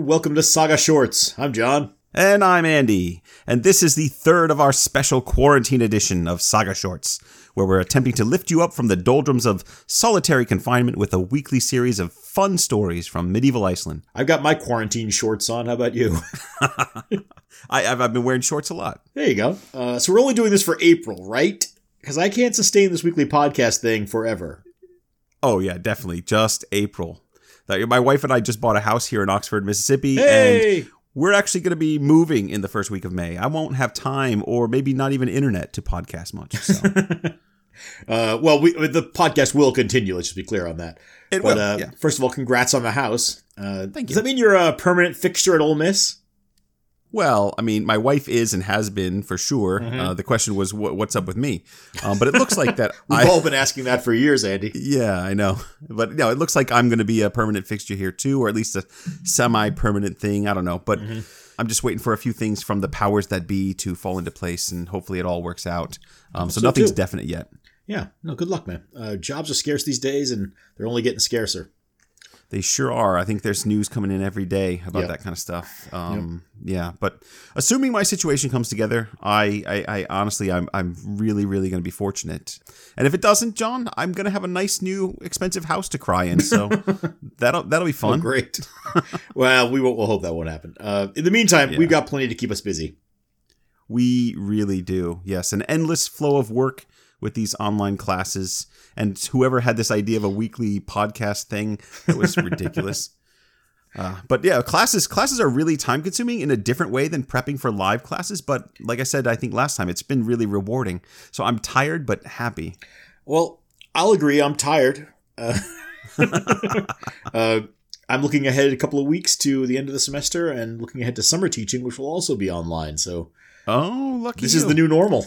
Welcome to Saga Shorts. I'm John. And I'm Andy, and this is the third of our special quarantine edition of Saga Shorts, where we're attempting to lift you up from the doldrums of solitary confinement with a weekly series of fun stories from medieval Iceland. I've got my quarantine shorts on. How about you? I, have I've been wearing shorts a lot. There you go. Uh, so we're only doing this for April, right? Because I can't sustain this weekly podcast thing forever. Oh yeah, definitely. Just April. My wife and I just bought a house here in Oxford, Mississippi, Hey! and we're actually going to be moving in the first week of May. I won't have time, or maybe not even internet, to podcast much. So. Uh, well, we, the podcast will continue. Let's just be clear on that. It but will, uh, yeah. first of all, congrats on the house. Uh, Thank you. Does that mean you're a permanent fixture at Ole Miss? Well, I mean, my wife is and has been for sure. Uh, the question was, wh- what's up with me? Um, but it looks like that. We've I, all been asking that for years, Andy. yeah, I know. But no, it looks like I'm going to be a permanent fixture here too, or at least a semi-permanent thing. I don't know, but I'm just waiting for a few things from the powers that be to fall into place, and hopefully it all works out. Um, so, So nothing's too. definite yet. Yeah, no, good luck, man. Uh, jobs are scarce these days, and they're only getting scarcer. They sure are. I think there's news coming in every day about Yep. that kind of stuff. Um, Yeah, but assuming my situation comes together, I, I, I honestly, I'm, I'm really, really going to be fortunate. And if it doesn't, John, I'm going to have a nice new expensive house to cry in. So that'll that'll be Oh, fun. great. well, we won't, we'll hope that won't happen. Uh, in the meantime, Yeah. we've got plenty to keep us busy. We really do. Yes, an endless flow of work with these online classes. And whoever had this idea of a weekly podcast thing, that was ridiculous. Uh, but yeah, classes classes are really time consuming in a different way than prepping for live classes. But like I said, I think last time it's been really rewarding. So I'm tired but happy. Well, I'll agree. I'm tired. Uh, uh, I'm looking ahead a couple of weeks to the end of the semester and looking ahead to summer teaching, which will also be online. So Oh, lucky this you. is the new normal.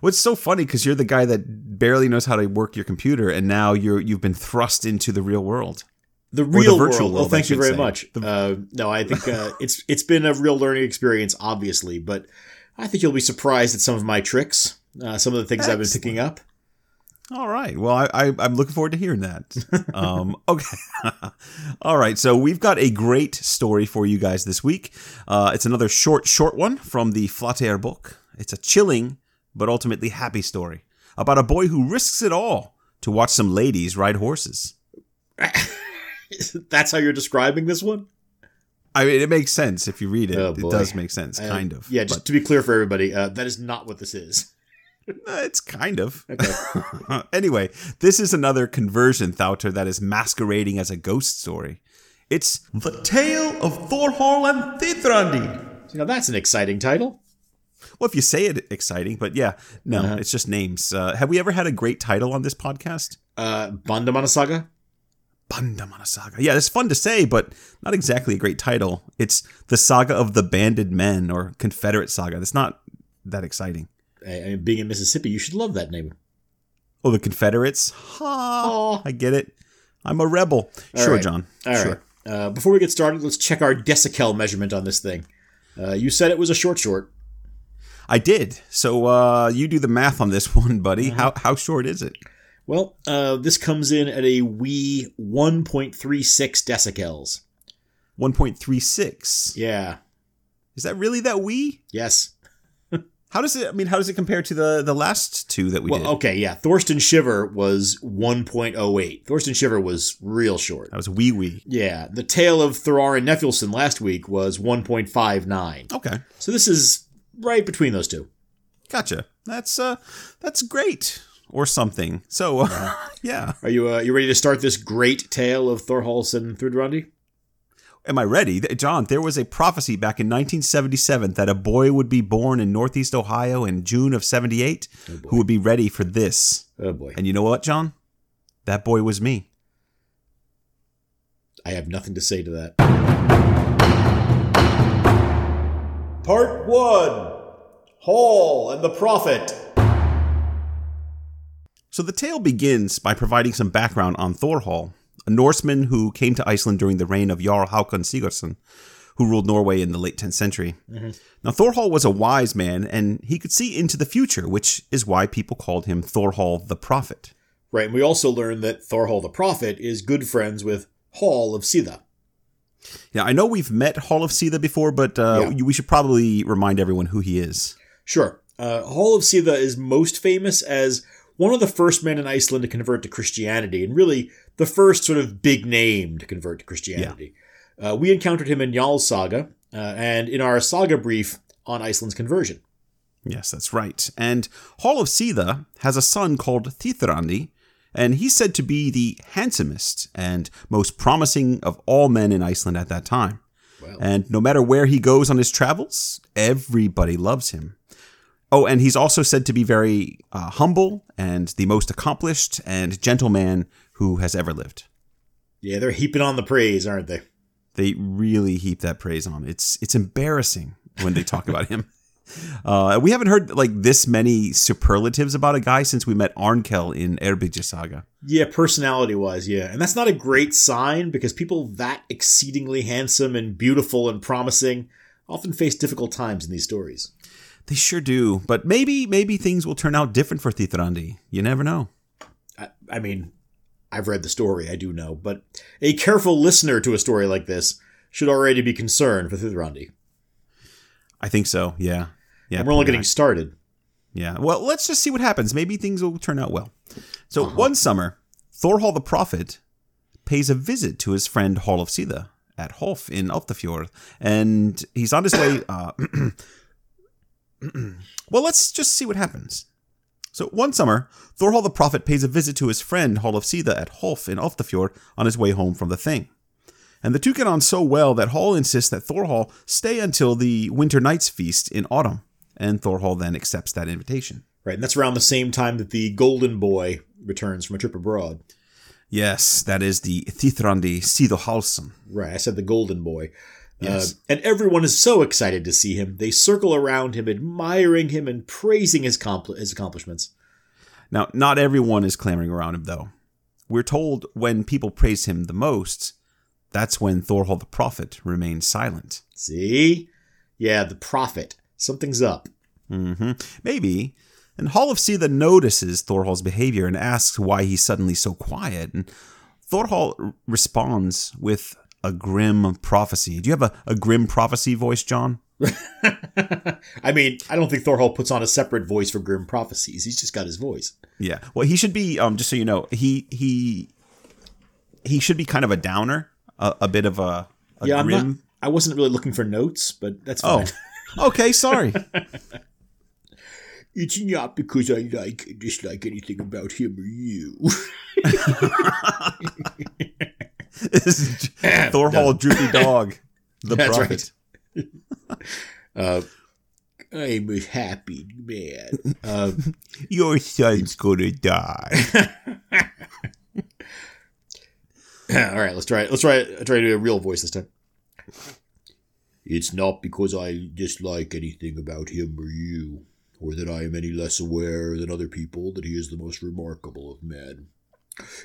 What's so funny because you're the guy that barely knows how to work your computer, and now you're you've been thrust into the real world. The real virtual world. world, Oh, thank you very say. much. Uh, no, I think uh, it's it's been a real learning experience, obviously, but I think you'll be surprised at some of my tricks, uh, some of the things I've been picking up. All right. Well, I, I, I'm looking forward to hearing that. Um, okay. All right. So we've got a great story for you guys this week. Uh, it's another short, short one from the Flatey book. It's a chilling but ultimately happy story about a boy who risks it all to watch some ladies ride horses. That's how you're describing this one. I mean, it makes sense if you read it. Oh, it does make sense, Uh, kind of. Yeah, just to be clear for everybody, uh, that is not what this is. uh, it's kind of. Okay. anyway, this is another conversion thattr that is masquerading as a ghost story. It's The Tale of Thorhall and Thithrandi. now that's an exciting title. Well, if you say it, exciting, but yeah, no, Uh-huh. it's just names. Uh, have we ever had a great title on this podcast? Uh, Bandamanna Saga. Bandamanna Saga. Yeah, it's fun to say, but not exactly a great title. It's the Saga of the Banded Men or Confederate Saga. That's not that exciting. I, I being in Mississippi, you should love that name. Oh, the Confederates? Ha! Aw. I get it. I'm a rebel. All sure, right. John. All right. sure. Uh, before we get started, let's check our decical measurement on this thing. Uh, you said it was a short short. I did. So uh, you do the math on this one, buddy. Mm-hmm. How how short is it? Well, uh, this comes in at a wee 1.36 decicels. 1.36. Yeah. Is that really that wee? Yes. How does it? I mean, how does it compare to the the last two that we Well, did? okay, yeah. Thorstein Shiver was 1.08. Thorstein Shiver was real short. That was wee wee. Yeah. The Tale of Thorarin Nefjolfsson last week was 1.59. Okay, So this is right between those two. gotcha. That's uh, that's great or something. So uh, yeah, Are you uh, you ready to start this great tale of Thorhals and Thithrandi? am I ready, John? There was a prophecy back in 1977 that a boy would be born in Northeast Ohio in June of '78 Oh who would be ready for this. Oh boy. And you know what, John? That boy was me. I have nothing to say to that. Part 1 Hall and the Prophet. So the tale begins by providing some background on Thorhall, a Norseman who came to Iceland during the reign of Jarl Haakon Sigurdsson, who ruled Norway in the late 10th century. Mm-hmm. Now Thorhall was a wise man, and he could see into the future, which is why people called him Thorhall the Prophet. Right, and we also learn that Thorhall the Prophet is good friends with Hall of Sida. Yeah, I know we've met Hall of Sitha before, but uh, Yeah. we should probably remind everyone who he is. Sure. Uh, Hall of Sitha is most famous as one of the first men in Iceland to convert to Christianity, and really the first sort of big name to convert to Christianity. Uh, we encountered him in Njal's Saga uh, and in our saga brief on Iceland's conversion. Yes, that's right. And Hall of Sitha has a son called Thithrandi, and he's said to be the handsomest and most promising of all men in Iceland at that time. Well. And no matter where he goes on his travels, everybody loves him. Oh, and he's also said to be very uh, humble and the most accomplished and gentle man who has ever lived. Yeah, they're heaping on the praise, aren't they? They really heap that praise on. It's it's embarrassing when they talk about him. Uh, we haven't heard like this many superlatives about a guy since we met Arnkel in Eyrbyggja Saga. Yeah, personality wise, yeah. And that's not a great sign because people that exceedingly handsome and beautiful and promising often face difficult times in these stories. They sure do, but maybe maybe things will turn out different for Thithrandi. You never know. I, I mean, I've read the story, I do know, but a careful listener to a story like this should already be concerned for Thithrandi. I think so. Yeah, yeah. and we're only getting started. Yeah. Well, let's just see what happens. Maybe things will turn out well. So one summer, Thorhall the prophet pays a visit to his friend Hall of Sida at Hof in Alftafjord, and he's on his way. Uh, well, let's just see what happens. So one summer, Thorhall the prophet pays a visit to his friend Hall of Sida at Hof in Alftafjord on his way home from the thing. And the two get on so well that Hall insists that Thorhall stay until the Winter Nights feast in autumn, and Thorhall then accepts that invitation. Right, and that's around the same time that the Golden Boy returns from a trip abroad. Yes, that is the Thithrandi Sidohalsson. Right, I said the Golden Boy. Yes. Uh, and everyone is so excited to see him. They circle around him, admiring him and praising his, compl- his accomplishments. Now, not everyone is clamoring around him, though. We're told when people praise him the most, that's when Thorhall the prophet remains silent. See? Yeah, the prophet. Something's up. hmm Maybe. And Hall of Sitha notices Thorhall's behavior and asks why he's suddenly so quiet. And Thorhall responds with a grim prophecy. Do you have a, a grim prophecy voice, John? I mean, I don't think Thorhall puts on a separate voice for grim prophecies. He's just got his voice. Yeah. Well, he should be. Um, just so you know, he he he should be kind of a downer, a, a bit of a, a yeah, I'm grim. not, I wasn't really looking for notes, but that's oh, fine. okay. Sorry. It's not because I like dislike anything about him or you. this is Thorhall, droopy dog, the That's prophet. uh, I'm a happy man. Uh, Your son's gonna die. all right, let's try it. Let's try it. I Try to do a real voice this time. It's not because I dislike anything about him or you, or that I am any less aware than other people that he is the most remarkable of men.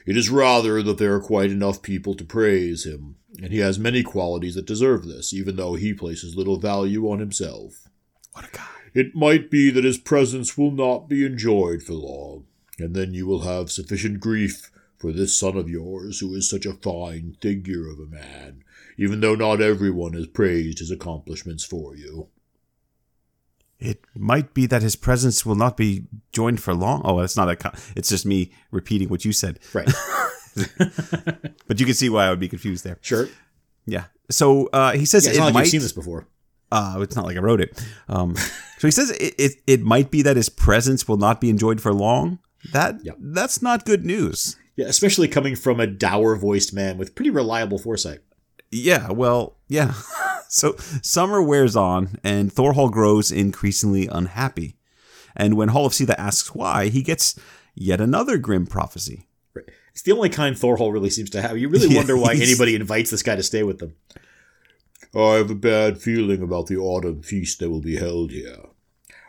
It is rather that there are quite enough people to praise him, and he has many qualities that deserve this, even though he places little value on himself. what a guy. It might be that his presence will not be enjoyed for long, and then you will have sufficient grief for this son of yours who is such a fine figure of a man, even though not everyone has praised his accomplishments for you. It might be that his presence will not be joined for long. Oh, that's not a. Co- it's just me repeating what you said. Right. But you can see why I would be confused there. sure. Yeah. So uh, he says Yeah, it's it not like might. you've seen this before. Uh, it's not like I wrote it. Um, so he says it, it, it might be that his presence will not be enjoyed for long. That Yep. that's not good news. Yeah, especially coming from a dour voiced man with pretty reliable foresight. Yeah, well, yeah. so summer wears on, and Thorhall grows increasingly unhappy. And when Hall of Sitha asks why, he gets yet another grim prophecy. It's the only kind Thorhall really seems to have. You really Yeah, wonder why anybody invites this guy to stay with them. I have a bad feeling about the autumn feast that will be held here.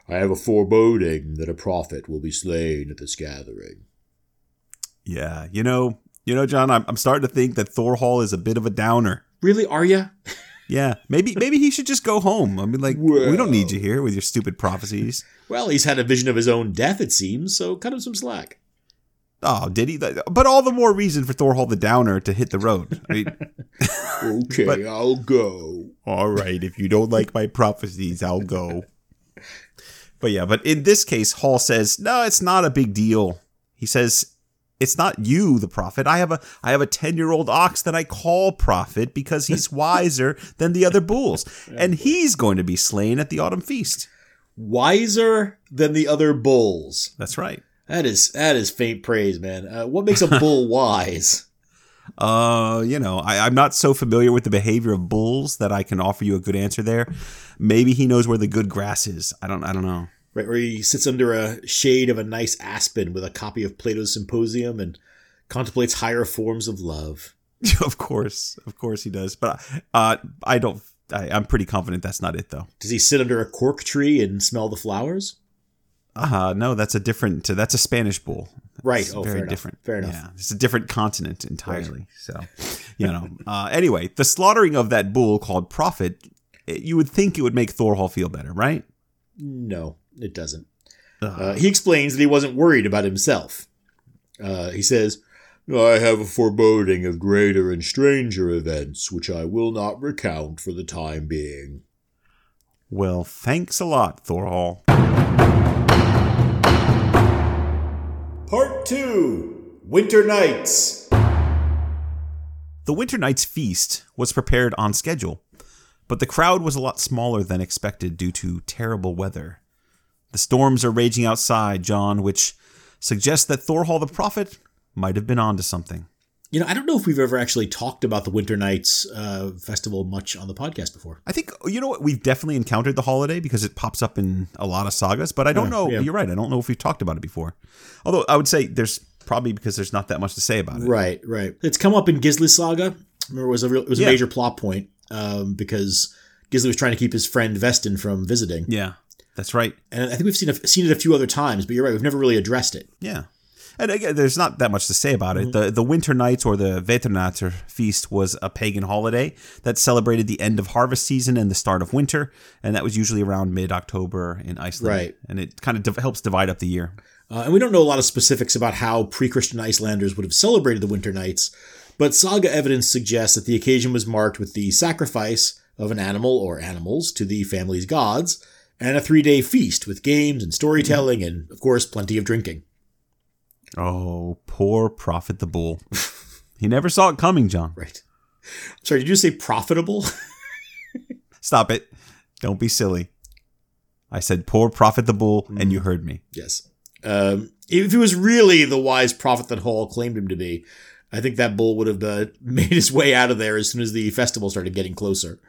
I have a foreboding that a prophet will be slain at this gathering. Yeah, you know, you know, John, I'm, I'm starting to think that Thorhall is a bit of a downer. Really, are you? Yeah, maybe maybe he should just go home. I mean, like, we don't need you here with your stupid prophecies. Well, he's had a vision of his own death, it seems, so cut him some slack. Oh, did he? But all the more reason for Thorhall the Downer to hit the road. I mean, Okay, But- I'll go. All right, if you don't like my prophecies, I'll go. But yeah, but in this case, Hall says, "No, it's not a big deal." He says, "It's not you, the prophet. I have a I have a 10-year-old ox that I call prophet because he's wiser than the other bulls, and he's going to be slain at the autumn feast." Wiser than the other bulls. That's right. That is that is faint praise, man. Uh, what makes a bull wise? Uh, you know, I, I'm not so familiar with the behavior of bulls that I can offer you a good answer there. Maybe he knows where the good grass is. I don't I don't know. Right, where he sits under a shade of a nice aspen with a copy of Plato's Symposium and contemplates higher forms of love. of course, of course he does. But uh, I don't. I, I'm pretty confident that's not it, though. Does he sit under a cork tree and smell the flowers? Uh no, that's a different. That's a Spanish bull. Right. It's oh, very fair enough. Fair enough. Yeah, it's a different continent entirely. So, you know. Uh, anyway, the slaughtering of that bull called Prophet, it- you would think it would make Thorhall feel better, right? No, it doesn't. Uh, he explains that he wasn't worried about himself. Uh, he says, I have a foreboding of greater and stranger events, which I will not recount for the time being. Well, thanks a lot, Thorhall. Part 2 Winter Nights. The Winter Night's feast was prepared on schedule, but the crowd was a lot smaller than expected due to terrible weather. The storms are raging outside, John, which suggests that Thorhall the Prophet might have been onto something. You know, I don't know if we've ever actually talked about the Winter Nights uh, festival much on the podcast before. I think you know what we've definitely encountered the holiday because it pops up in a lot of sagas, but I don't Yeah, know. yeah. You're right. I don't know if we've talked about it before. Although I would say there's probably because there's not that much to say about it. Right, right. It's come up in Gisli's saga. Remember, it was a real, it was a Yeah. major plot point um, because Gisli was trying to keep his friend Vestein from visiting, Yeah, that's right. and I think we've seen a, seen it a few other times. But you're right, we've never really addressed it. Yeah. And again, there's not that much to say about it. The the Winter Nights or the Veternater feast was a pagan holiday that celebrated the end of harvest season and the start of winter, and that was usually around mid October in Iceland. Right. And it kind of div- helps divide up the year. Uh, and we don't know a lot of specifics about how pre-Christian Icelanders would have celebrated the Winter Nights, but saga evidence suggests that the occasion was marked with the sacrifice of an animal or animals to the family's gods, and a three-day feast with games and storytelling, and of course, plenty of drinking. Oh, poor Prophet the Bull. he never saw it coming, John. Right. Sorry, did you say profitable? Stop it. Don't be silly. I said poor Prophet the Bull, and you heard me. yes. Um, if he was really the wise prophet that Hall claimed him to be, I think that bull would have uh, made his way out of there as soon as the festival started getting closer.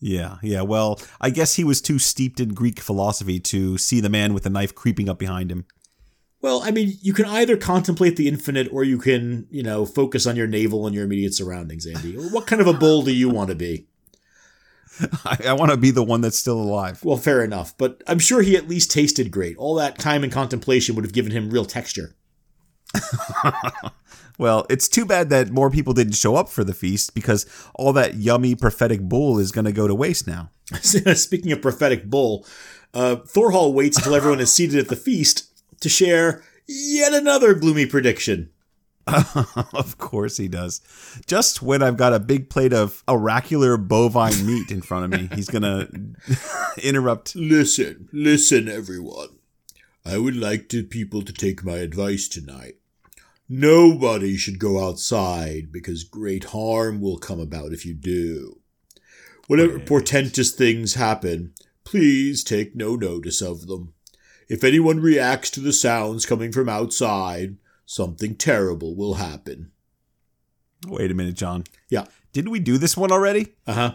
Yeah, yeah. Well, I guess he was too steeped in Greek philosophy to see the man with the knife creeping up behind him. Well, I mean, you can either contemplate the infinite or you can, you know, focus on your navel and your immediate surroundings, Andy. What kind of a bull do you want to be? I, I want to be the one that's still alive. Well, fair enough, but I'm sure he at least tasted great. All that time and contemplation would have given him real texture. Well, it's too bad that more people didn't show up for the feast because all that yummy prophetic bull is going to go to waste now. Speaking of prophetic bull, uh, Thorhall waits until everyone is seated at the feast to share yet another gloomy prediction. of course he does. Just when I've got a big plate of oracular bovine meat in front of me, he's going to interrupt. Listen, listen, everyone. I would like to people to take my advice tonight. Nobody should go outside because great harm will come about if you do. Whenever portentous things happen, please take no notice of them. If anyone reacts to the sounds coming from outside, something terrible will happen. Wait a minute, John. Yeah. Didn't we do this one already? Uh huh.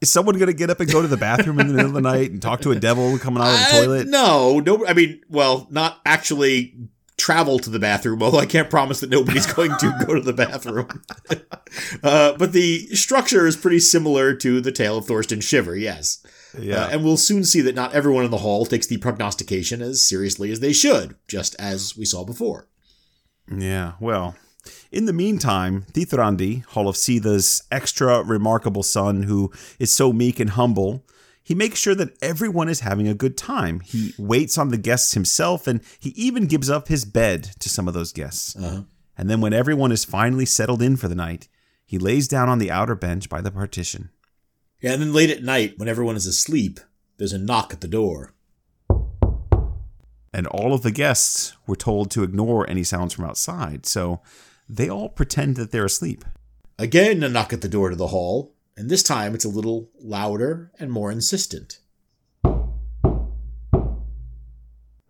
Is someone going to get up and go to the bathroom in the middle of the night and talk to a devil coming out of the Uh, toilet? No, no. I mean, well, not actually travel to the bathroom. Although I can't promise that nobody's going to go to the bathroom. uh, but the structure is pretty similar to the tale of Thorstein Shiver. Yes, Yeah. Uh, and we'll soon see that not everyone in the hall takes the prognostication as seriously as they should, just as we saw before. Yeah, well, in the meantime, Thithrandi, Hall of Sitha's extra remarkable son who is so meek and humble, he makes sure that everyone is having a good time. He waits on the guests himself and he even gives up his bed to some of those guests. Uh-huh. And then when everyone is finally settled in for the night, He lays down on the outer bench by the partition. Yeah, and then late at night, when everyone is asleep, there's a knock at the door. And all of the guests were told to ignore any sounds from outside, so they all pretend that they're asleep. Again, a knock at the door to the hall, and this time it's a little louder and more insistent.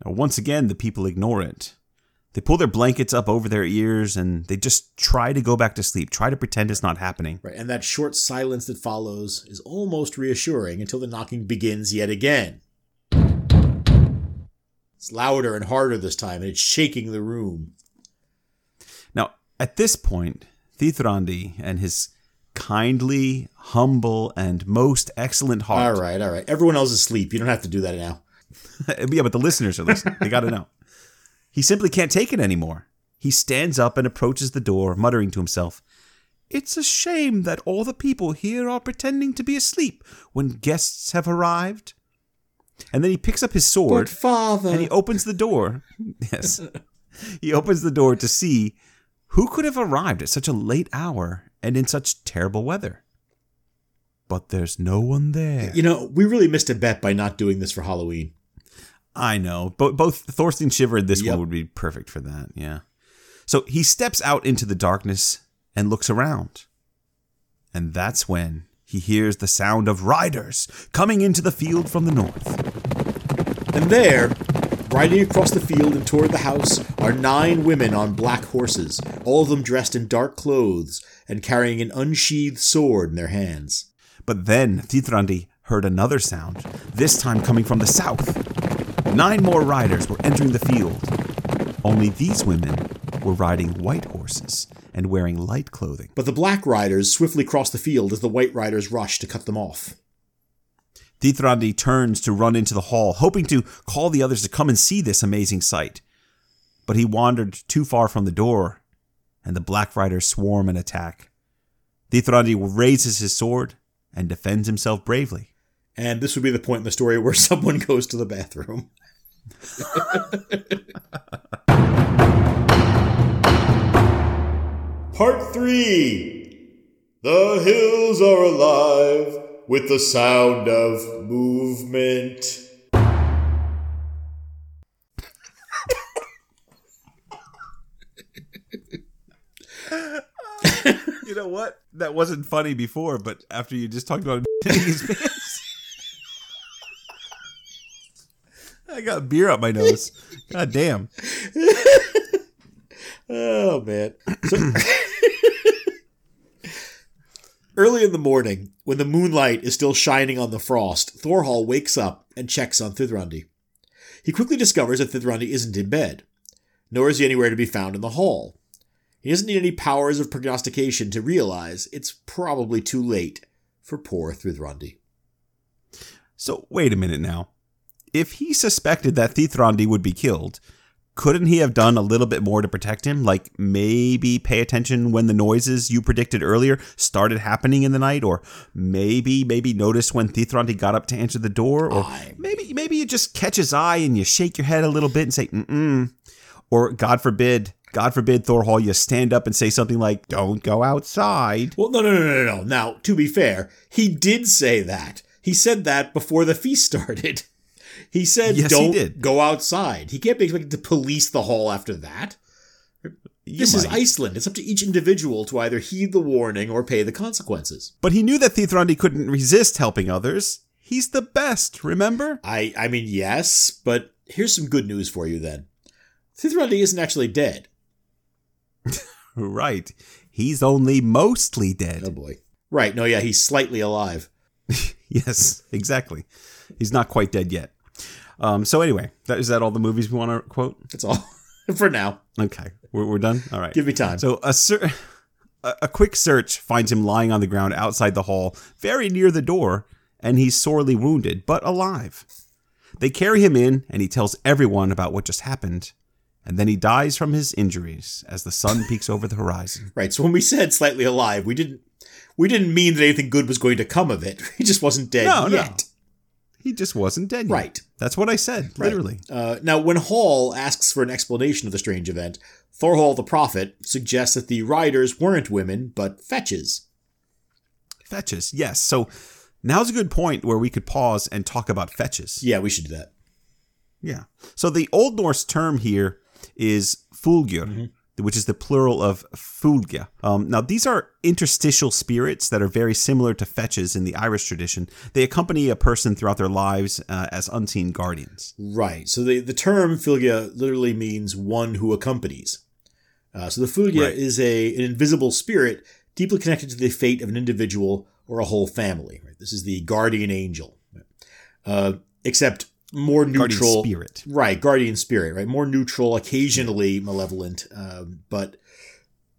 Now, once again, the people ignore it. They pull their blankets up over their ears and they just try to go back to sleep, try to pretend it's not happening. Right, and that short silence that follows is almost reassuring until the knocking begins yet again. It's louder and harder this time, and it's shaking the room. Now, at this point, Thithrandi and his kindly, humble, and most excellent heart. All right, all right. Everyone else is asleep. You don't have to do that now. yeah, but the listeners are listening. They got to know. He simply can't take it anymore. He stands up and approaches the door, muttering to himself, It's a shame that all the people here are pretending to be asleep when guests have arrived. And then he picks up his sword But father, and he opens the door. Yes. he opens the door to see who could have arrived at such a late hour and in such terrible weather. But there's no one there. you know, we really missed a bet by not doing this for Halloween. I know. But both Thorstein Shiver and this Yep. one would be perfect for that. Yeah. So he steps out into the darkness and looks around. And that's when he hears the sound of riders coming into the field from the north. And there, riding across the field and toward the house, are nine women on black horses, all of them dressed in dark clothes and carrying an unsheathed sword in their hands. But then Thithrandi heard another sound, this time coming from the south. Nine more riders were entering the field. Only these women were riding white horses and wearing light clothing. But the black riders swiftly crossed the field as the white riders rushed to cut them off. Thithrandi turns to run into the hall, hoping to call the others to come and see this amazing sight. But he wandered too far from the door, and the black riders swarm and attack. Thithrandi raises his sword and defends himself bravely. And this would be the point in the story where someone goes to the bathroom. Part 3 The hills are alive with the sound of movement. You know what? That wasn't funny before, but after you just talked about his pants, I got beer up my nose. God damn. Oh man. So Early in the morning, when the moonlight is still shining on the frost, Thorhall wakes up and checks on Thithrandi. He quickly discovers that Thithrandi isn't in bed, nor is he anywhere to be found in the hall. He doesn't need any powers of prognostication to realize it's probably too late for poor Thithrandi. So wait a minute now. If he suspected that Thithrandi would be killed, couldn't he have done a little bit more to protect him? Like maybe pay attention when the noises you predicted earlier started happening in the night, or maybe maybe notice when Thithrandi got up to answer the door, or maybe maybe you just catch his eye and you shake your head a little bit and say mm or God forbid, God forbid, Thorhall, you stand up and say something like "Don't go outside." Well, no, no, no, no, no. Now, to be fair, he did say that. He said that before the feast started. He said, Yes, "Don't did. go outside." He can't be expected to police the hall after that. You This is. Iceland. It's up to each individual to either heed the warning or pay the consequences. But he knew that Thithrandi couldn't resist helping others. He's the best, remember? I, I mean, yes, but here's some good news for you then. Thithrandi isn't actually dead. Right. He's only mostly dead. Oh boy. Right. No, yeah, he's slightly alive. Yes, exactly. He's not quite dead yet. Um, so anyway, that is that all the movies we want to quote? That's all for now. Okay, we're, we're done. All right. Give me time. So a, ser- a quick search finds him lying on the ground outside the hall, very near the door, and he's sorely wounded but alive. They carry him in, and he tells everyone about what just happened, and then he dies from his injuries as the sun peeks over the horizon. Right. So when we said slightly alive, we didn't we didn't mean that anything good was going to come of it. He just wasn't dead No, no. He just wasn't dead yet. Right. That's what I said, literally. Uh, now, when Hall asks for an explanation of the strange event, Thorhall the Prophet suggests that the riders weren't women, but fetches. Fetches, yes. So now's a good point where we could pause and talk about fetches. Yeah, we should do that. Yeah. So the Old Norse term here is fylgjur, which is the plural of fylgja. Um, now, these are interstitial spirits that are very similar to fetches in the Irish tradition. They accompany a person throughout their lives uh, as unseen guardians. Right. So the, the term Fylgja literally means one who accompanies. Uh, so the Fylgja Right. is a an invisible spirit deeply connected to the fate of an individual or a whole family. Right? This is the guardian angel, uh, except more Guardian neutral. spirit. Right, guardian spirit, right? More neutral, occasionally malevolent, um, but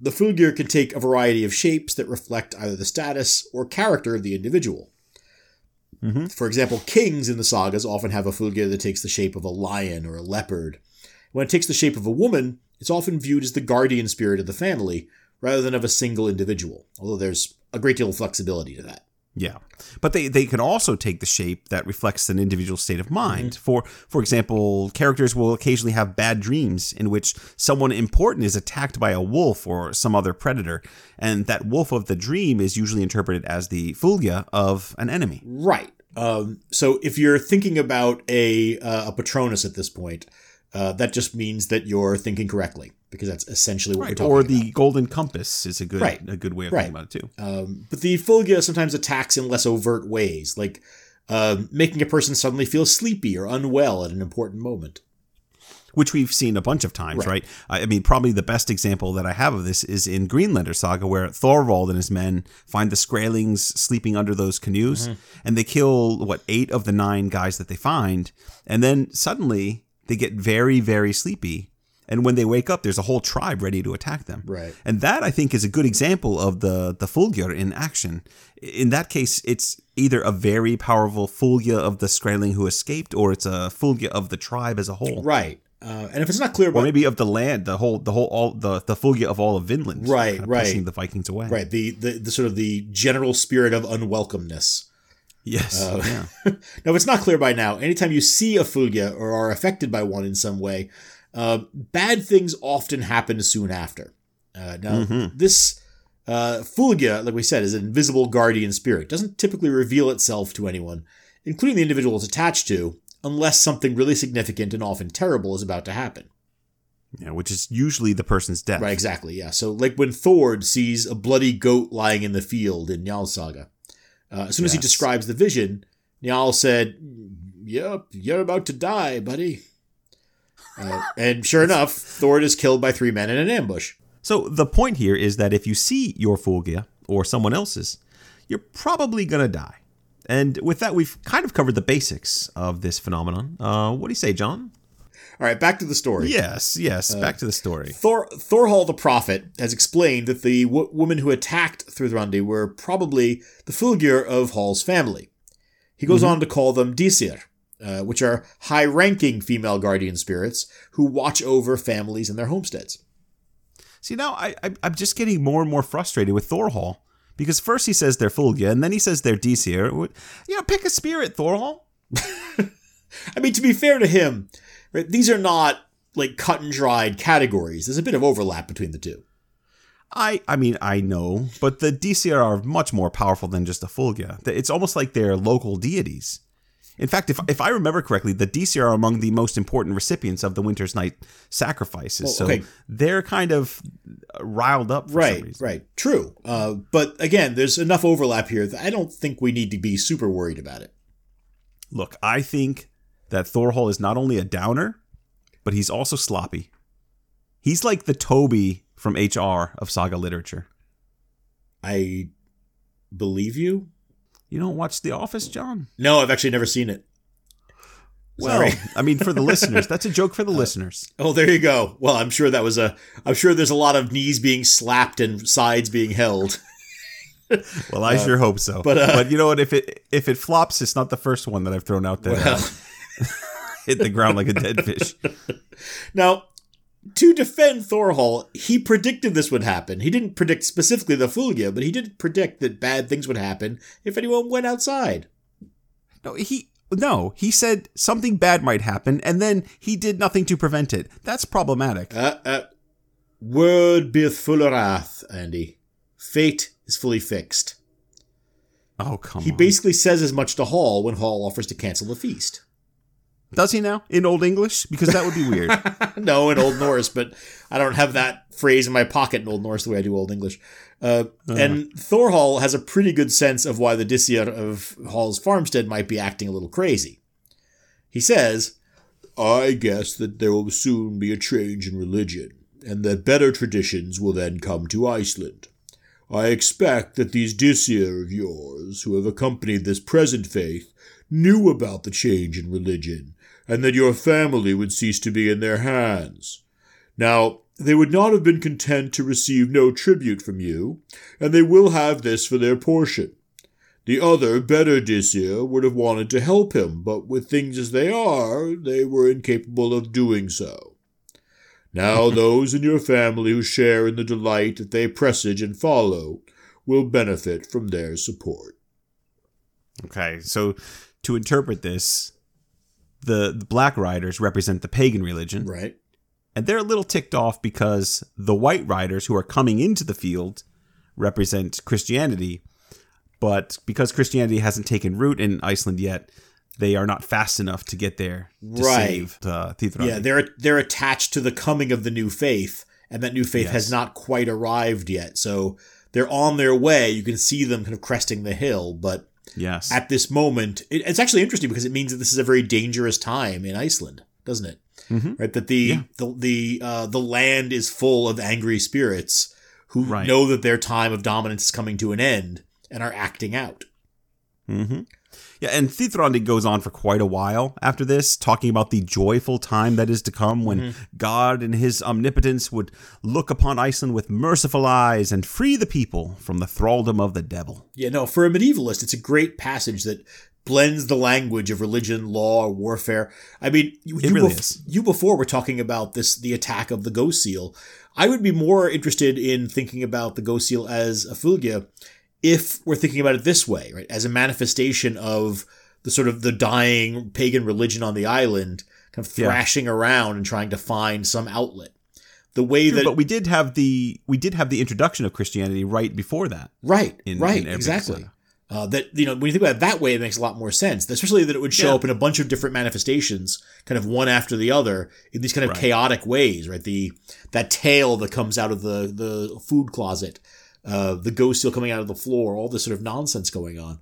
the Fulgir can take a variety of shapes that reflect either the status or character of the individual. Mhm. For example, kings in the sagas often have a Fulgir that takes the shape of a lion or a leopard. When it takes the shape of a woman, it's often viewed as the guardian spirit of the family rather than of a single individual, although there's a great deal of flexibility to that. Yeah. But they, they can also take the shape that reflects an individual's state of mind. For for example, characters will occasionally have bad dreams in which someone important is attacked by a wolf or some other predator, and that wolf of the dream is usually interpreted as the fylgja of an enemy. Right. Um, so if you're thinking about a uh, a Patronus at this point, uh, that just means that you're thinking correctly because that's essentially what we're Right. talking Or about. the golden compass is a good Right. a good way of Right. thinking about it too. Um, but the Fylgja sometimes attacks in less overt ways, like um, making a person suddenly feel sleepy or unwell at an important moment. which we've seen a bunch of times, Right. right? I I mean, probably the best example that I have of this is in Greenlander Saga, where Thorvald and his men find the Skraelings sleeping under those canoes, and they kill what eight of the nine guys that they find, and then suddenly they get very, very sleepy. And when they wake up, there's a whole tribe ready to attack them. Right. And that I think is a good example of the the Fylgjur in action. In that case, it's either a very powerful Fylgja of the Skraeling who escaped, or it's a Fylgja of the tribe as a whole. Right. Uh, and if it's not clear Or about maybe of the land, the whole, the whole, all the the Fylgja of all of Vinland, Right, kinda right. pushing the Vikings away. right the, the the sort of the general spirit of unwelcomeness. Yes. Uh, yeah. Now, if it's not clear by now, anytime you see a Fylgja or are affected by one in some way, uh, bad things often happen soon after. Uh, now, Mhm. this uh, Fylgja, like we said, is an invisible guardian spirit. Doesn't typically reveal itself to anyone, including the individual it's attached to, unless something really significant and often terrible is about to happen. Yeah. Which is usually the person's death. Right, exactly, yeah. So, like when Thord sees a bloody goat lying in the field in Njal's saga, uh, as soon as he describes the vision, Njal said, Yep, you're about to die, buddy. Uh, and sure enough, Thord is killed by three men in an ambush. So the point here is that if you see your Fylgja or someone else's, you're probably gonna die. And with that, we've kind of covered the basics of this phenomenon. Uh, what do you say, John? All right, back to the story. Yes, yes. back to the story. Thor Thorhall the prophet has explained that the w- women who attacked Thithrandi were probably the Fulgir of Hall's family. He goes on to call them Disir, uh, which are high-ranking female guardian spirits who watch over families and their homesteads. See, now I, I, I'm just getting more and more frustrated with Thorhall because first he says they're Fylgja, and then he says they're Disir. You know, pick a spirit, Thorhall. I mean, to be fair to him, right, these are not like cut and dried categories. There's a bit of overlap between the two. I, I mean, I know, but the Disir are much more powerful than just a Fylgja. It's almost like they're local deities. In fact, if, if I remember correctly, the Disir are among the most important recipients of the Winter's Night sacrifices. Well, so they're kind of riled up for some Right, right, true. Uh, but again, there's enough overlap here that I don't think we need to be super worried about it. Look, I think that Thorhall is not only a downer, but he's also sloppy. He's like the Toby from HR of saga literature. I believe you. You don't watch The Office, John? No, I've actually never seen it. Well, Sorry. I mean, for the listeners, that's a joke for the listeners. Oh, there you go. Well, I'm sure that was a. I'm sure there's a lot of knees being slapped and sides being held. Well, I sure hope so. but, But, uh, you know what? If it if it flops, it's not the first one that I've thrown out there. Well. hit the ground like a dead fish. Now, to defend Thorhall, he predicted this would happen. He didn't predict specifically the Fylgja, but he did predict that bad things would happen if anyone went outside. No, he no, he said something bad might happen, and then he did nothing to prevent it. That's problematic. Uh, uh, word beeth full of wrath, Andy. Fate is fully fixed. Oh, come He on. basically says as much to Hall when Hall offers to cancel the feast. Does he now in Old English? Because that would be weird. no, in Old Norse, but I don't have that phrase in my pocket in Old Norse the way I do Old English. Uh, And Thorhall has a pretty good sense of why the Disir of Hall's farmstead might be acting a little crazy. He says, I guess that there will soon be a change in religion, and that better traditions will then come to Iceland. I expect that these Disir of yours, who have accompanied this present faith, knew about the change in religion, and that your family would cease to be in their hands. Now, they would not have been content to receive no tribute from you, and they will have this for their portion. The other, better Disir, would have wanted to help him, but with things as they are, they were incapable of doing so. Now those in your family who share in the delight that they presage and follow will benefit from their support. Okay, so to interpret this, the, the Black Riders represent the pagan religion, Right? and they're a little ticked off because the White Riders, who are coming into the field, represent Christianity. But because Christianity hasn't taken root in Iceland yet, they are not fast enough to get there to Right. save uh, Thithrandi. Yeah, they're they're attached to the coming of the new faith, and that new faith Yes. has not quite arrived yet. So they're on their way. You can see them kind of cresting the hill, but yes. at this moment, it, it's actually interesting because it means that this is a very dangerous time in Iceland, doesn't it? Mhm. Right, that the Yeah. the the uh, the land is full of angry spirits who Right. know that their time of dominance is coming to an end and are acting out. Hmm Yeah, and Thithrandi goes on for quite a while after this, talking about the joyful time that is to come when Mm-hmm. God in his omnipotence would look upon Iceland with merciful eyes and free the people from the thraldom of the devil. Yeah, no, for a medievalist, it's a great passage that blends the language of religion, law, warfare. I mean, you, It you, really bef- is. you before were talking about this, the attack of the ghost seal. I would be more interested in thinking about the ghost seal as a fylgja if we're thinking about it this way, right? As a manifestation of the sort of the dying pagan religion on the island, kind of Yeah. thrashing around and trying to find some outlet. The way True, that but we did have the we did have the introduction of Christianity right before that. Right, in- right, in exactly. Uh, that you know, when you think about it that way, it makes a lot more sense. Especially that it would show Yeah. up in a bunch of different manifestations, kind of one after the other, in these kind of Right. chaotic ways. Right, the that tail that comes out of the the food closet, uh, the ghost seal coming out of the floor, all this sort of nonsense going on.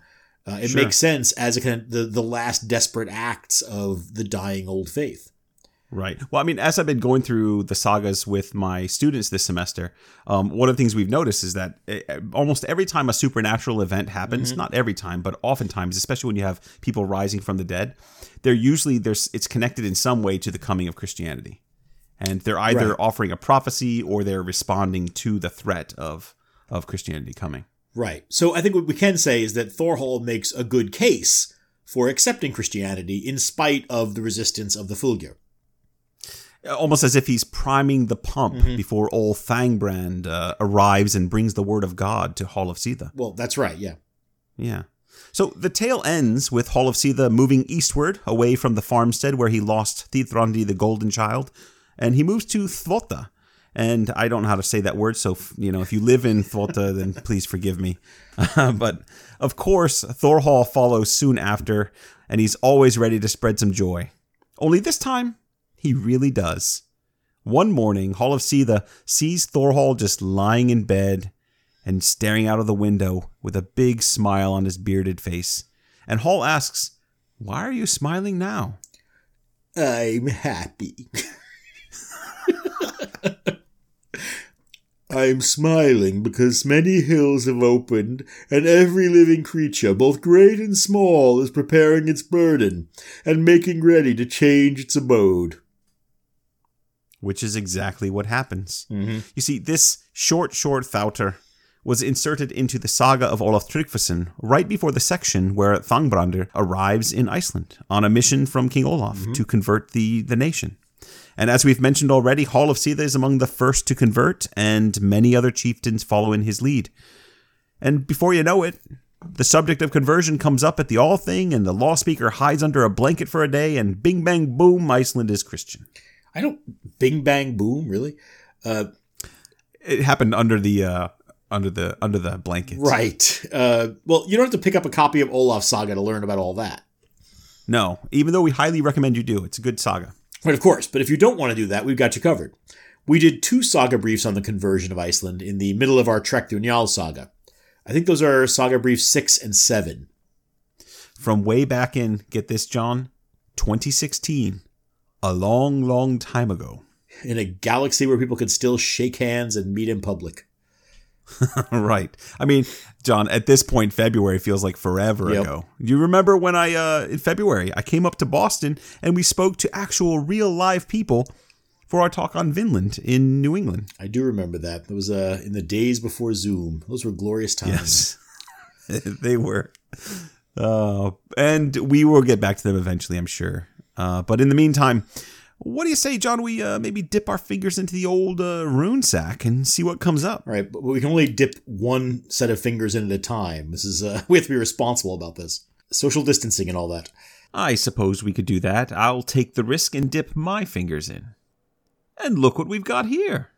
Uh, it Sure. makes sense as a kind of the the last desperate acts of the dying old faith. Right. Well, I mean, as I've been going through the sagas with my students this semester, um, one of the things we've noticed is that uh, almost every time a supernatural event happens, not every time, but oftentimes, especially when you have people rising from the dead, they're usually there's it's connected in some way to the coming of Christianity, and they're either Right. offering a prophecy or they're responding to the threat of of Christianity coming. Right. So I think what we can say is that Thorhall makes a good case for accepting Christianity in spite of the resistance of the Fulgir. Almost as if he's priming the pump before old Thangbrand uh, arrives and brings the word of God to Hall of Sitha. Well, that's right. Yeah. Yeah. So the tale ends with Hall of Sitha moving eastward, away from the farmstead where he lost Thithrandi the Golden Child, and he moves to Thvota. And I don't know how to say that word, so you know if you live in Thvota, then please forgive me. Uh, but of course, Thorhall follows soon after, and he's always ready to spread some joy. Only this time, he really does. One morning, Hall of Sitha sees Thorhall just lying in bed and staring out of the window with a big smile on his bearded face. And Hall asks, Why are you smiling now? I'm happy. I'm smiling because many hills have opened, and every living creature, both great and small, is preparing its burden and making ready to change its abode. Which is exactly what happens. Mm-hmm. You see, this short, short thattr was inserted into the saga of Olaf Tryggvason right before the section where Thangbrandr arrives in Iceland on a mission from King Olaf mm-hmm. to convert the, the nation. And as we've mentioned already, Hall of Sitha is among the first to convert, and many other chieftains follow in his lead. And before you know it, The subject of conversion comes up at the Althing, and the law speaker hides under a blanket for a day, and bing bang boom, Iceland is Christian. I don't bing bang boom really. Uh, It happened under the uh, under the under the blanket. right. Uh, well, you don't have to pick up a copy of Olaf Saga to learn about all that. No, even though we highly recommend you do, it's a good saga. Right, of course. But if you don't want to do that, we've got you covered. We did two saga briefs on the conversion of Iceland in the middle of our trek through Njal saga. I think those are saga briefs six and seven. From way back in, get this, John, 2016, a long, long time ago. In a galaxy where people could still shake hands and meet in public. right. I mean, John, at this point, February feels like forever Yep. ago. You remember when I, uh, in February, I came up to Boston and we spoke to actual real live people for our talk on Vinland in New England. I do remember that. It was uh, in the days before Zoom. Those were glorious times. Yes, they were. Uh, and we will get back to them eventually, I'm sure. Uh, but in the meantime, what do you say, John? We uh, maybe dip our fingers into the old uh, rune sack and see what comes up. All right, but we can only dip one set of fingers in at a time. This is uh, we have to be responsible about this. Social distancing and all that. I suppose we could do that. I'll take the risk and dip my fingers in. And look what we've got here.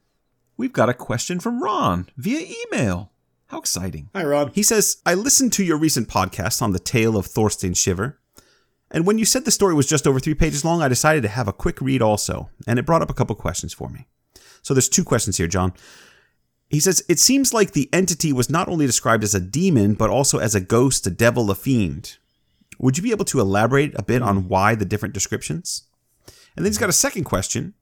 We've got a question from Ron via email. How exciting. Hi, Ron. He says, I listened to your recent podcast on the tale of Thorstein Shiver, and when you said the story was just over three pages long, I decided to have a quick read also, and it brought up a couple questions for me. So there's two questions here, John. He says, It seems like the entity was not only described as a demon, but also as a ghost, a devil, a fiend. Would you be able to elaborate a bit on why the different descriptions? And then he's got a second question.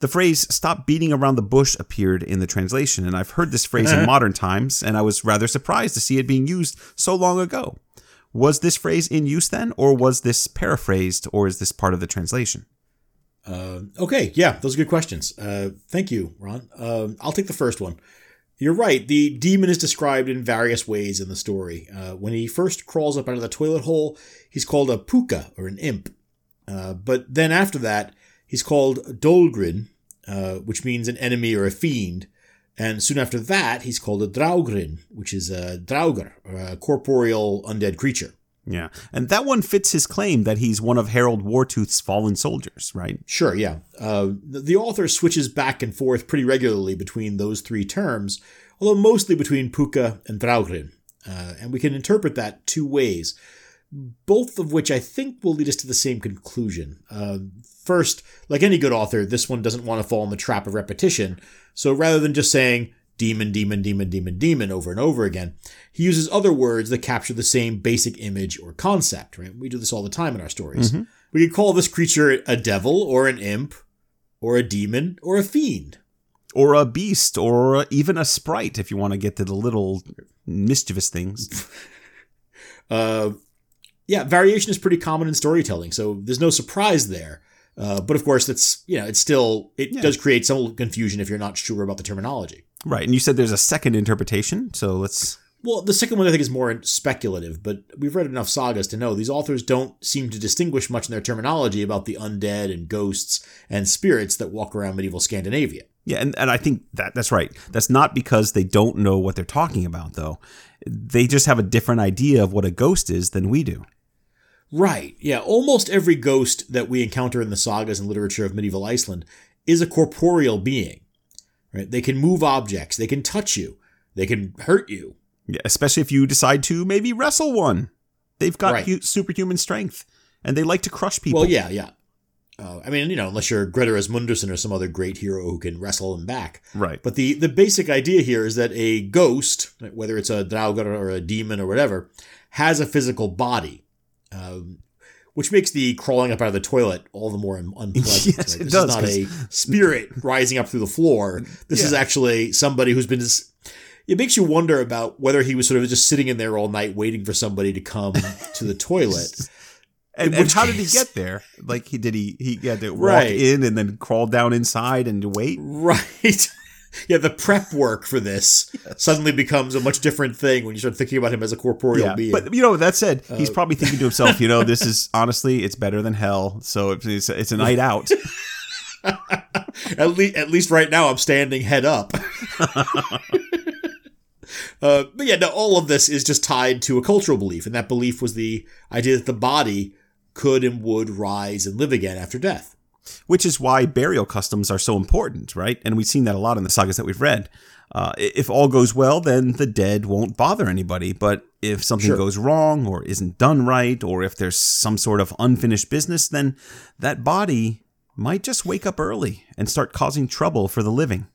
The phrase stop beating around the bush appeared in the translation, and I've heard this phrase in modern times, and I was rather surprised to see it being used so long ago. Was this phrase in use then, or was this paraphrased, or is this part of the translation? Uh, okay, yeah, those are good questions. Uh, thank you, Ron. Um I'll take the first one. You're right. The demon is described in various ways in the story. Uh, when he first crawls up out of the toilet hole, he's called a puka or an imp. Uh, but then after that, he's called Dolgrin, uh, which means an enemy or a fiend. And soon after that, he's called a Draugrin, which is a Draugr, a corporeal undead creature. Yeah, and that one fits his claim that he's one of Harold Wartooth's fallen soldiers, right? Sure, yeah. Uh, the, author switches back and forth pretty regularly between those three terms, although mostly between Puka and Draugrin. Uh, and we can interpret that two ways, both of which I think will lead us to the same conclusion. Uh, first, like any good author, this one doesn't want to fall in the trap of repetition, so rather than just saying demon, demon, demon, demon, demon over and over again, he uses other words that capture the same basic image or concept, right? We do this all the time in our stories. We could call this creature a devil or an imp or a demon or a fiend. Or a beast, or even a sprite, if you want to get to the little mischievous things. Uh, yeah, variation is pretty common in storytelling, so there's no surprise there. Uh, but of course, that's you know, it's still it Yeah. does create some confusion if you're not sure about the terminology. Right, and you said there's a second interpretation, so let's. Well, the second one I think is more speculative, but we've read enough sagas to know these authors don't seem to distinguish much in their terminology about the undead and ghosts and spirits that walk around medieval Scandinavia. Yeah, and, and I think that that's right. That's not because they don't know what they're talking about, though. They just have a different idea of what a ghost is than we do. Right. Yeah. Almost every ghost that we encounter in the sagas and literature of medieval Iceland is a corporeal being. Right. They can move objects. They can touch you. They can hurt you. Yeah, especially if you decide to maybe wrestle one. They've got Right. hu- superhuman strength, and they like to crush people. Well, yeah, yeah. Uh, I mean, you know, unless you're Grettir Asmundarson or some other great hero who can wrestle them back. Right. But the the basic idea here is that a ghost, whether it's a Draugr or a demon or whatever, has a physical body, um, which makes the crawling up out of the toilet all the more un- unpleasant. Yes, it this does, is not a spirit rising up through the floor. This is actually somebody who's been. Dis- it makes you wonder about whether he was sort of just sitting in there all night waiting for somebody to come to the toilet. And, and which how did he get there? Like he did he he had to walk Right. in and then crawl down inside and wait? Right. Yeah, the prep work for this suddenly becomes a much different thing when you start thinking about him as a corporeal being. But you know that said, Uh, he's probably thinking to himself, you know, this is honestly it's better than hell. So it's it's, it's a night out. at least, at least right now, I'm standing head up. Uh, but yeah, no, all of this is just tied to a cultural belief, and that belief was the idea that the body could and would rise and live again after death. Which is why burial customs are so important, right? And we've seen that a lot in the sagas that we've read. Uh, if all goes well, then the dead won't bother anybody. But if something Sure. goes wrong, or isn't done right, or if there's some sort of unfinished business, then that body might just wake up early and start causing trouble for the living.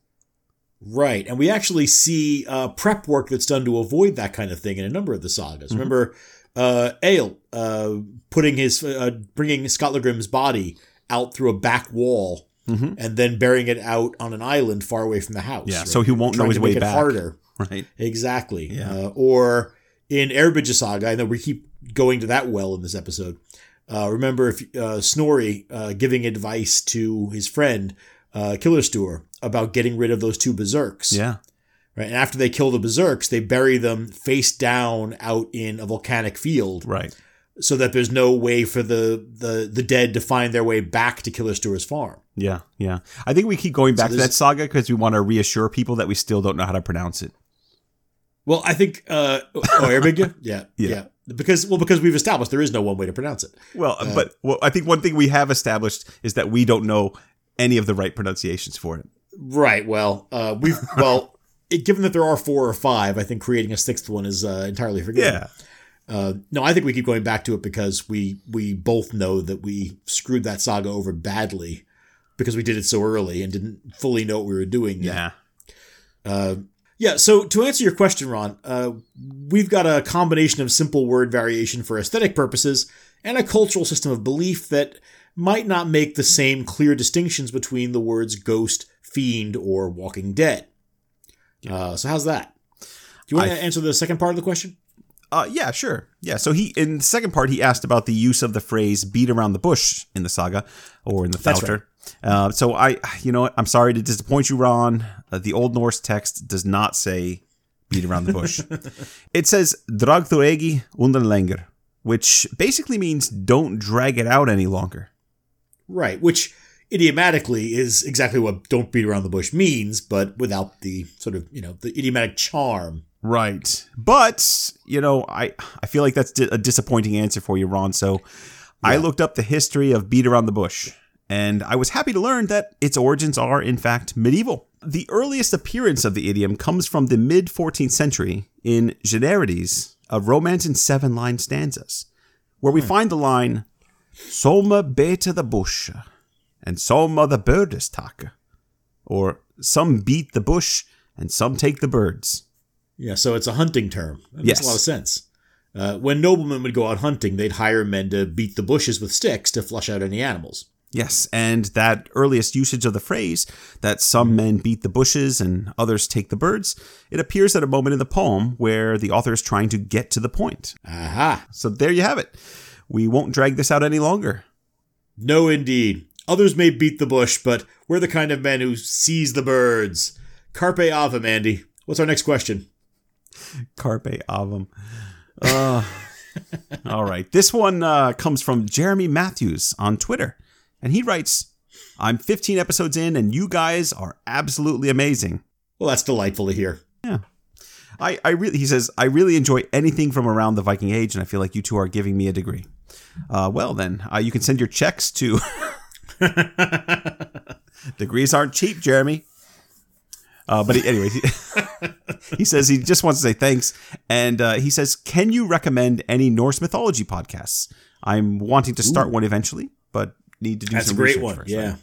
Right, and we actually see uh, prep work that's done to avoid that kind of thing in a number of the sagas. Remember, uh, Egil uh, putting his uh, bringing Skallagrim's body out through a back wall Mhm. and then burying it out on an island far away from the house. Yeah, right? so he won't know his way make it back. harder. Right? Exactly. Yeah. Uh, or in Eyrbyggja Saga, I know we keep going to that well in this episode. Uh, remember if uh, Snorri uh, giving advice to his friend uh, Killer-Styr about getting rid of those two berserks. Yeah. Right. And after they kill the berserks, they bury them face down out in a volcanic field Right. So that there's no way for the, the, the dead to find their way back to Killer-Styr's farm. Yeah. Yeah. I think we keep going back to that saga because we want to reassure people that we still don't know how to pronounce it. Well, I think, uh, oh, Erbigge? Yeah, Yeah. yeah. Because, well, because we've established there is no one way to pronounce it. Well, but well, I think one thing we have established is that we don't know any of the right pronunciations for it. Right. Well, uh, we've well, it, given that there are four or five, I think creating a sixth one is uh, entirely forgivable. Uh, no, I think we keep going back to it because we we both know that we screwed that saga over badly because we did it so early and didn't fully know what we were doing. yet. Yeah. Uh, yeah. So to answer your question, Ron, uh, we've got a combination of simple word variation for aesthetic purposes and a cultural system of belief that might not make the same clear distinctions between the words ghost, fiend, or walking dead. Uh, so how's that? Do you want I- to answer the second part of the question? Uh, yeah, sure. Yeah. So he in the second part he asked about the use of the phrase "beat around the bush" in the saga or in the That's thattr. Uh, so I, you know, what? I'm sorry to disappoint you, Ron. Uh, the Old Norse text does not say "beat around the bush." it says "drag thoregi undan längre," which basically means "don't drag it out any longer." Right, which idiomatically is exactly what "don't beat around the bush" means, but without the sort of you know the idiomatic charm. Right. But, you know, I I feel like that's a disappointing answer for you, Ron. So I looked up the history of beat around the bush, and I was happy to learn that its origins are, in fact, medieval. The earliest appearance of the idiom comes from the mid 14th century in Generides, a romance in seven line stanzas, where we hmm. find the line, Soma beta the bush, and Soma the birdes take, or some beat the bush, and some take the birds. Yeah, so it's a hunting term. That Yes. makes a lot of sense. Uh, when noblemen would go out hunting, they'd hire men to beat the bushes with sticks to flush out any animals. Yes, and that earliest usage of the phrase that some men beat the bushes and others take the birds, it appears at a moment in the poem where the author is trying to get to the point. Aha! So there you have it. We won't drag this out any longer. No, indeed. Others may beat the bush, but we're the kind of men who seize the birds. Carpe avem, Andy. What's our next question? Carpe avum. Uh, all right. This one uh, comes from Jeremy Matthews on Twitter. And he writes I'm 15 episodes in, and you guys are absolutely amazing. Well, that's delightful to hear. Yeah. I, I really, he says, I really enjoy anything from around the Viking Age, and I feel like you two are giving me a degree. Uh, well, then, uh, you can send your checks to. Degrees aren't cheap, Jeremy. Uh, but he, anyway, he, he says he just wants to say thanks, and uh, he says, "Can you recommend any Norse mythology podcasts? I'm wanting to start one eventually, but need to do That's a some great research one. first, yeah. right?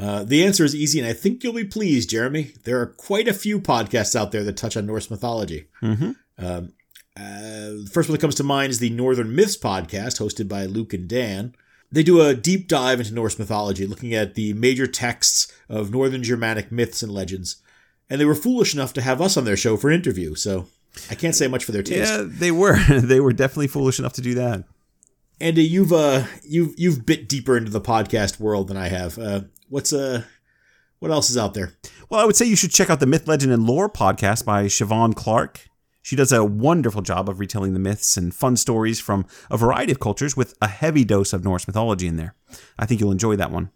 Uh, the answer is easy, and I think you'll be pleased, Jeremy. There are quite a few podcasts out there that touch on Norse mythology. Mhm. Um, uh, the first one that comes to mind is the Northern Myths podcast, hosted by Luke and Dan. They do a deep dive into Norse mythology, looking at the major texts of Northern Germanic myths and legends. And they were foolish enough to have us on their show for an interview, so I can't say much for their taste. Yeah, they were. they were definitely foolish enough to do that. Andy, you've uh, you've you've bit deeper into the podcast world than I have. Uh, what's uh, what else is out there? Well, I would say you should check out the Myth, Legend, and Lore podcast by Siobhan Clark. She does a wonderful job of retelling the myths and fun stories from a variety of cultures with a heavy dose of Norse mythology in there. I think you'll enjoy that one.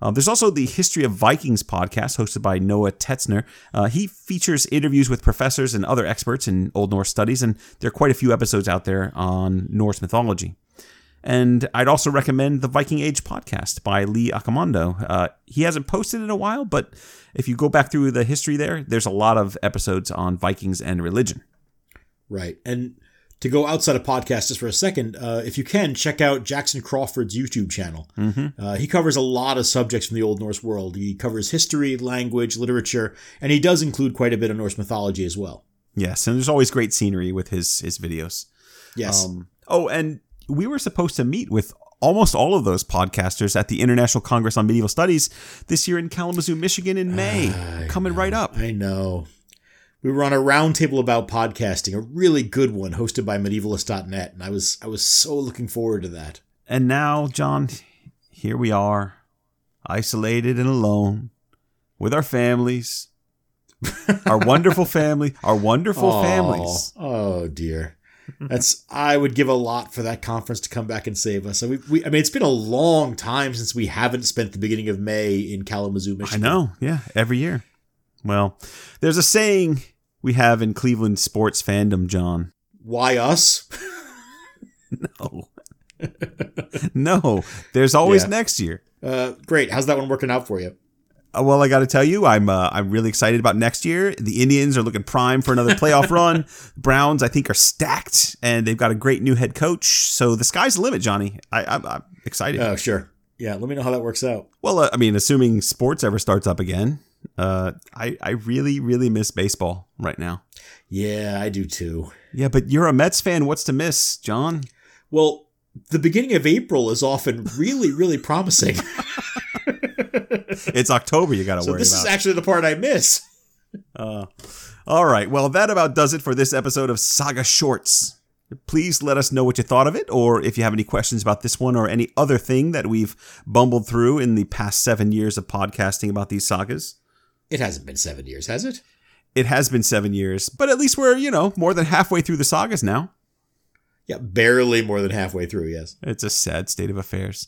Uh, there's also the History of Vikings podcast hosted by Noah Tetzner. Uh, he features interviews with professors and other experts in Old Norse studies, and there are quite a few episodes out there on Norse mythology. And I'd also recommend the Viking Age podcast by Lee Accomando. Uh, he hasn't posted in a while, but if you go back through the history there, there's a lot of episodes on Vikings and religion. Right. And to go outside of podcast just for a second, uh, if you can, check out Jackson Crawford's YouTube channel. Mm-hmm. Uh, he covers a lot of subjects from the Old Norse world. He covers history, language, literature, and he does include quite a bit of Norse mythology as well. Yes, and there's always great scenery with his his videos. Yes. Um, oh, and we were supposed to meet with almost all of those podcasters at the International Congress on Medieval Studies this year in Kalamazoo, Michigan in May. I coming know, right up. I know. We were on a roundtable about podcasting, a really good one hosted by medievalist.net, and I was I was so looking forward to that. And now, John, here we are, isolated and alone with our families, our wonderful family, our wonderful Aw, families. Oh dear. That's I would give a lot for that conference to come back and save us. So we, we I mean it's been a long time since we haven't spent the beginning of May in Kalamazoo, Michigan. I know, yeah, every year. Well, there's a saying we have in Cleveland sports fandom, John. Why us? No. no, there's always Yeah. next year. Uh, great. How's that one working out for you? Uh, well, I got to tell you, I'm uh, I'm really excited about next year. The Indians are looking prime for another playoff run. Browns, I think, are stacked, and they've got a great new head coach. So the sky's the limit, Johnny. I, I'm, I'm excited. Oh, sure. Yeah, let me know how that works out. well, uh, I mean, assuming sports ever starts up again, uh, I I really really miss baseball right now. Yeah, I do too. Yeah, but you're a Mets fan. What's to miss, John? Well, the beginning of April is often really, really promising. It's October. You got to so worry this about. is actually the part I miss. Uh, all right. Well, that about does it for this episode of Saga Shorts. Please let us know what you thought of it, or if you have any questions about this one or any other thing that we've bumbled through in the past seven years of podcasting about these sagas. It hasn't been seven years, has it? It has been seven years, but at least we're, you know, more than halfway through the sagas now. Yeah, barely more than halfway through, yes. It's a sad state of affairs.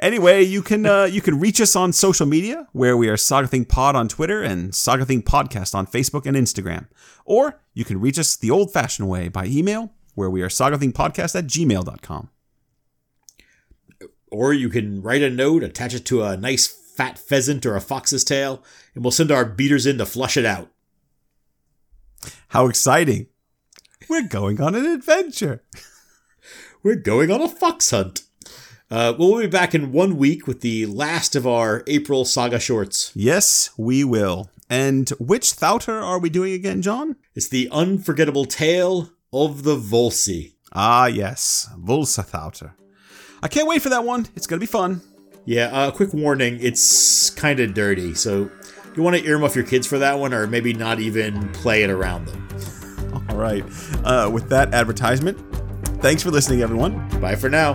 Anyway, you can uh, you can reach us on social media where we are Saga Thing Pod on Twitter and Saga Thing Podcast on Facebook and Instagram. Or you can reach us the old fashioned way by email where we are sagathingpodcast at gmail.com. Or you can write a note, attach it to a nice fat pheasant or a fox's tail, and we'll send our beaters in to flush it out. How exciting! We're going on an adventure. We're going on a fox hunt. Uh, we'll be back in one week with the last of our April saga shorts. Yes, we will. And which thattr are we doing again, John? It's the unforgettable tale of the Volsi. Ah, yes, Volsa thattr. I can't wait for that one. It's going to be fun. Yeah, uh, quick warning, it's kind of dirty, so you want to earmuff your kids for that one, or maybe not even play it around them. All right. Uh, with that advertisement, thanks for listening, everyone. Bye for now.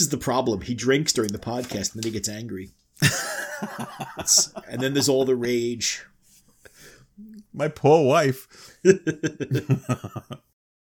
This is the problem. He drinks during the podcast and then he gets angry. And then there's all the rage. My poor wife.